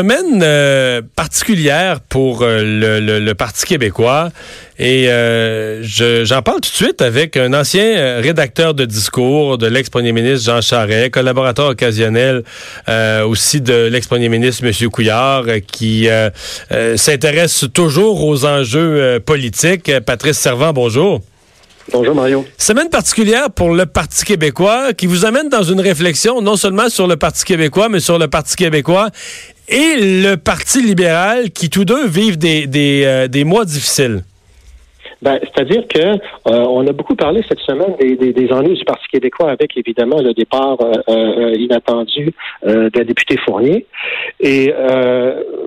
Semaine euh, particulière pour euh, le, le- le Parti québécois et euh, je- j'en parle tout de suite avec un ancien rédacteur de discours de l'ex-premier ministre Jean Charest, collaborateur occasionnel aussi de l'ex-premier ministre M. Couillard qui s'intéresse toujours aux enjeux politiques. Patrice Servant, bonjour. Bonjour Mario. Semaine particulière pour le Parti québécois qui vous amène dans une réflexion non seulement sur le Parti québécois, mais sur le Parti québécois et le Parti libéral qui tous deux vivent des, des, euh, des mois difficiles. Ben, c'est-à-dire que euh, on a beaucoup parlé cette semaine des, ennuis du Parti québécois avec évidemment le départ euh, inattendu euh, de la députée Fournier. Et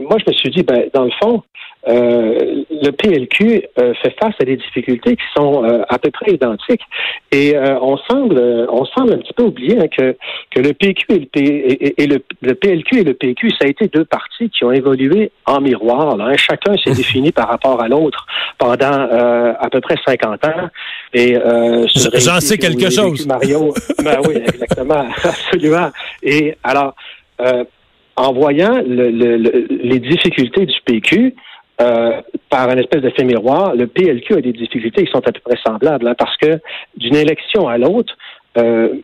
moi, je me suis dit, ben, dans le fond, euh, le PLQ euh, fait face à des difficultés qui sont euh, à peu près identiques. Et euh, on semble, on semble un petit peu oublier hein, que que le PQ et le, P- et, le, le PLQ et le PQ, ça a été deux partis qui ont évolué en miroir. là, hein. Chacun s'est défini par rapport à l'autre pendant euh, à peu près 50 ans. Et euh, J'en sais quelque chose. vécu, Mario. ben oui, exactement, absolument. Et alors, euh, en voyant le- le- le- les difficultés du PQ, euh, par un espèce de fait miroir, le PLQ a des difficultés qui sont à peu près semblables, hein, parce que d'une élection à l'autre, euh,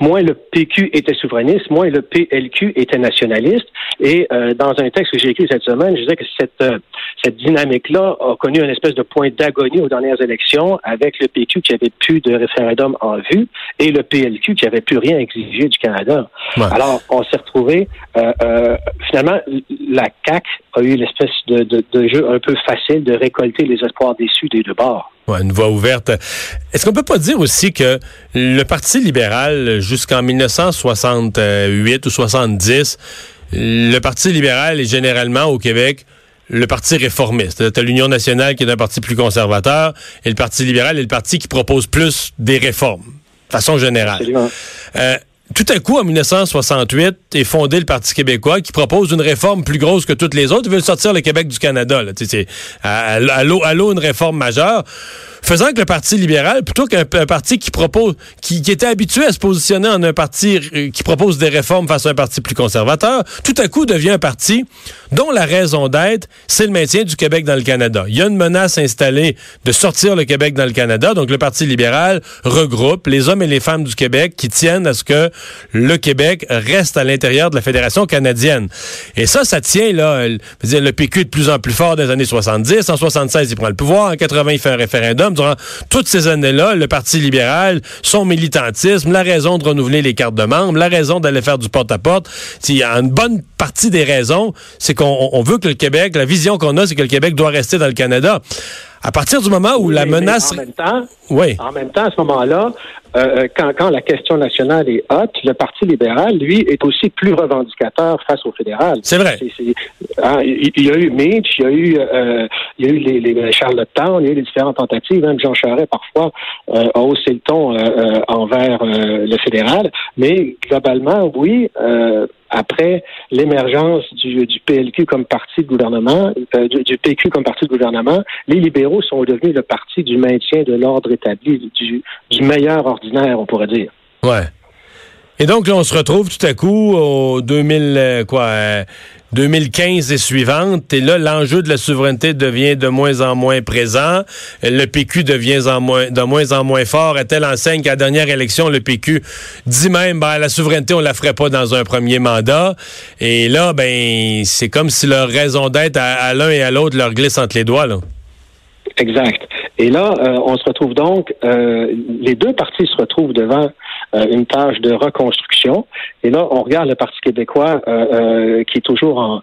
moins le PQ était souverainiste, moins le PLQ était nationaliste. Et euh, dans un texte que j'ai écrit cette semaine, je disais que cette, euh, cette dynamique-là a connu une espèce de point d'agonie aux dernières élections avec le PQ qui avait plus de référendum en vue et le PLQ qui avait plus rien exigé du Canada. Ouais. Alors, on s'est retrouvé, euh, finalement, la CAQ a eu l'espèce de, de, de jeu un peu facile de récolter les espoirs déçus des deux bords. Ouais, une voie ouverte. Est-ce qu'on peut pas dire aussi que le Parti libéral, jusqu'en 1968 ou 70, le Parti libéral est généralement au Québec le parti réformiste. Tu l'Union nationale qui est un parti plus conservateur et le Parti libéral est le parti qui propose plus des réformes, de façon générale. Absolument. Euh, tout à coup, en 1968, est fondé le Parti québécois qui propose une réforme plus grosse que toutes les autres. Ils veulent sortir le Québec du Canada. C'est à, à, l'eau une réforme majeure. Faisant que le Parti libéral, plutôt qu'un un parti qui propose, qui, qui était habitué à se positionner en un parti euh, qui propose des réformes face à un parti plus conservateur, tout à coup devient un parti dont la raison d'être, c'est le maintien du Québec dans le Canada. Il y a une menace installée de sortir le Québec dans le Canada, donc le Parti libéral regroupe les hommes et les femmes du Québec qui tiennent à ce que le Québec reste à l'intérieur de la Fédération canadienne. Et ça, ça tient, là, veux dire, le PQ est de plus en plus fort dans les années 70, en 76, il prend le pouvoir, en 80, il fait un référendum. Durant toutes ces années-là, le Parti libéral, son militantisme, la raison de renouveler les cartes de membres, la raison d'aller faire du porte-à-porte, il y a une bonne partie des raisons, c'est qu'on on- on veut que le Québec, la vision qu'on a, c'est que le Québec doit rester dans le Canada. À partir du moment où la menace... En même temps, Oui. En même temps, à ce moment-là, euh, quand, quand la question nationale est haute, le Parti libéral, lui, est aussi plus revendicateur face au fédéral. C'est vrai. Hein, il, il y a eu Mitch, il y a eu, euh, il y a eu les, les Charlottetown, il y a eu les différentes tentatives. Même Jean Charest, parfois, euh, a haussé le ton euh, euh, envers euh, le fédéral. Mais globalement, oui, euh, après l'émergence du, PLQ comme parti de gouvernement, euh, du, du PQ comme parti de gouvernement, les libéraux sont devenus le parti du maintien de l'ordre établi, du, du meilleur ordinaire, on pourrait dire. Ouais. Et donc là, on se retrouve tout à coup au 2000, euh, quoi, euh, 2015 et suivante. Et là, l'enjeu de la souveraineté devient de moins en moins présent. Le PQ devient en moins, de moins en moins fort. À telle enseigne qu'à la dernière élection, le PQ dit même, ben, la souveraineté, on la ferait pas dans un premier mandat. Et là, ben, c'est comme si leur raison d'être à, l'un et à l'autre leur glisse entre les doigts, là. Exact. Et là, euh, on se retrouve donc, euh, les deux partis se retrouvent devant une tâche de reconstruction. Et là, on regarde le Parti québécois qui est toujours en,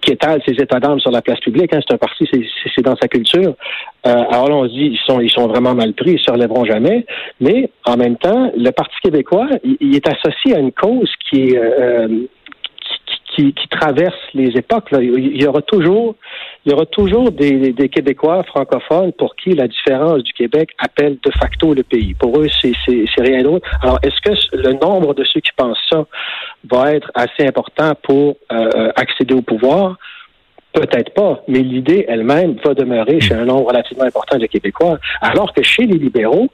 qui étale ses états d'âme sur la place publique. Hein. c'est un parti, c'est dans sa culture. alors là, on se dit, ils sont, ils sont vraiment mal pris, ils se relèveront jamais. Mais en même temps, le Parti québécois, il, est associé à une cause qui est qui, qui traverse les époques. Il y aura toujours, il y aura toujours des, Québécois francophones pour qui la différence du Québec appelle de facto le pays. Pour eux, c'est rien d'autre. Alors, est-ce que le nombre de ceux qui pensent ça va être assez important pour euh, accéder au pouvoir? Peut-être pas, mais l'idée elle-même va demeurer chez un nombre relativement important de Québécois, alors que chez les libéraux,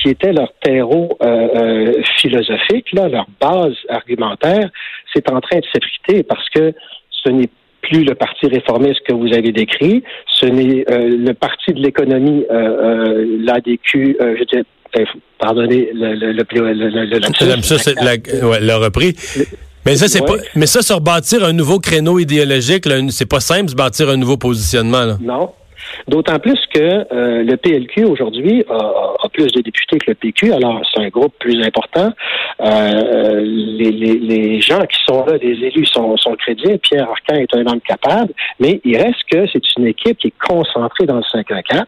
qui était leur terreau euh, euh, philosophique, là, leur base argumentaire, c'est en train de s'effriter parce que ce n'est plus le parti réformiste que vous avez décrit, ce n'est euh, le parti de l'économie, l'ADQ, je dis, pardonnez le, le, le, le, le, ça, c'est la, repris. Mais ça, c'est pas. Mais ça, se rebâtir un nouveau créneau idéologique, c'est pas simple de bâtir un nouveau positionnement. Là. Non. D'autant plus que euh, le PLQ aujourd'hui a, plus de députés que le PQ, alors c'est un groupe plus important. Euh, les, gens qui sont là, les élus sont, crédibles. Pierre Arcan est un homme capable, mais il reste que c'est une équipe qui est concentrée dans le 5 à 4.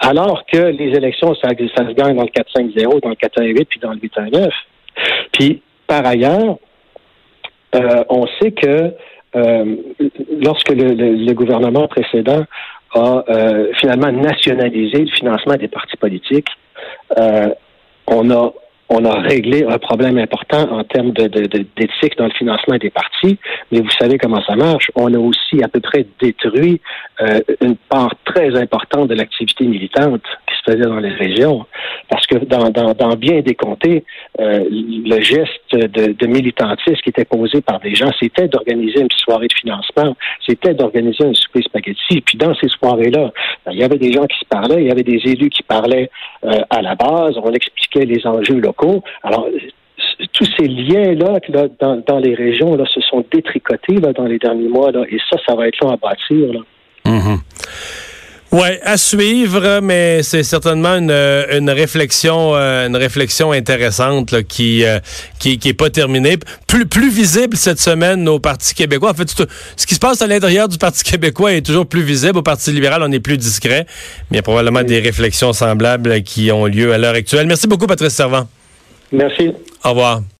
Alors que les élections, ça, se gagne dans le 4-5-0, dans le 4-1-8, puis dans le 8-1-9. Puis, par ailleurs, euh, on sait que lorsque le, gouvernement précédent a euh, finalement nationalisé le financement des partis politiques, on a on a réglé un problème important en termes de, d'éthique dans le financement des partis, mais vous savez comment ça marche. On a aussi à peu près détruit une part très importante de l'activité militante qui se faisait dans les régions. Parce que dans, dans, dans bien des comtés, euh, le geste de, de, militantisme qui était posé par des gens, c'était d'organiser une soirée de financement, c'était d'organiser un souper spaghetti. Puis dans ces soirées-là, ben, il y avait des gens qui se parlaient, il y avait des élus qui parlaient euh, à la base, on expliquait les enjeux locaux. Alors, tous ces liens-là là, dans, dans, les régions là, se sont détricotés là, dans les derniers mois. Là, et ça, ça va être long à bâtir. Là. Mm-hmm. Oui, à suivre, mais c'est certainement une, une réflexion, euh, une réflexion intéressante là, qui, euh, qui, qui est pas terminée. Plus plus visible cette semaine au Parti québécois. En fait, ce qui se passe à l'intérieur du Parti québécois est toujours plus visible. Au Parti libéral, on est plus discret, mais il y a probablement des réflexions semblables qui ont lieu à l'heure actuelle. Merci beaucoup, Patrice Servant. Merci. Au revoir.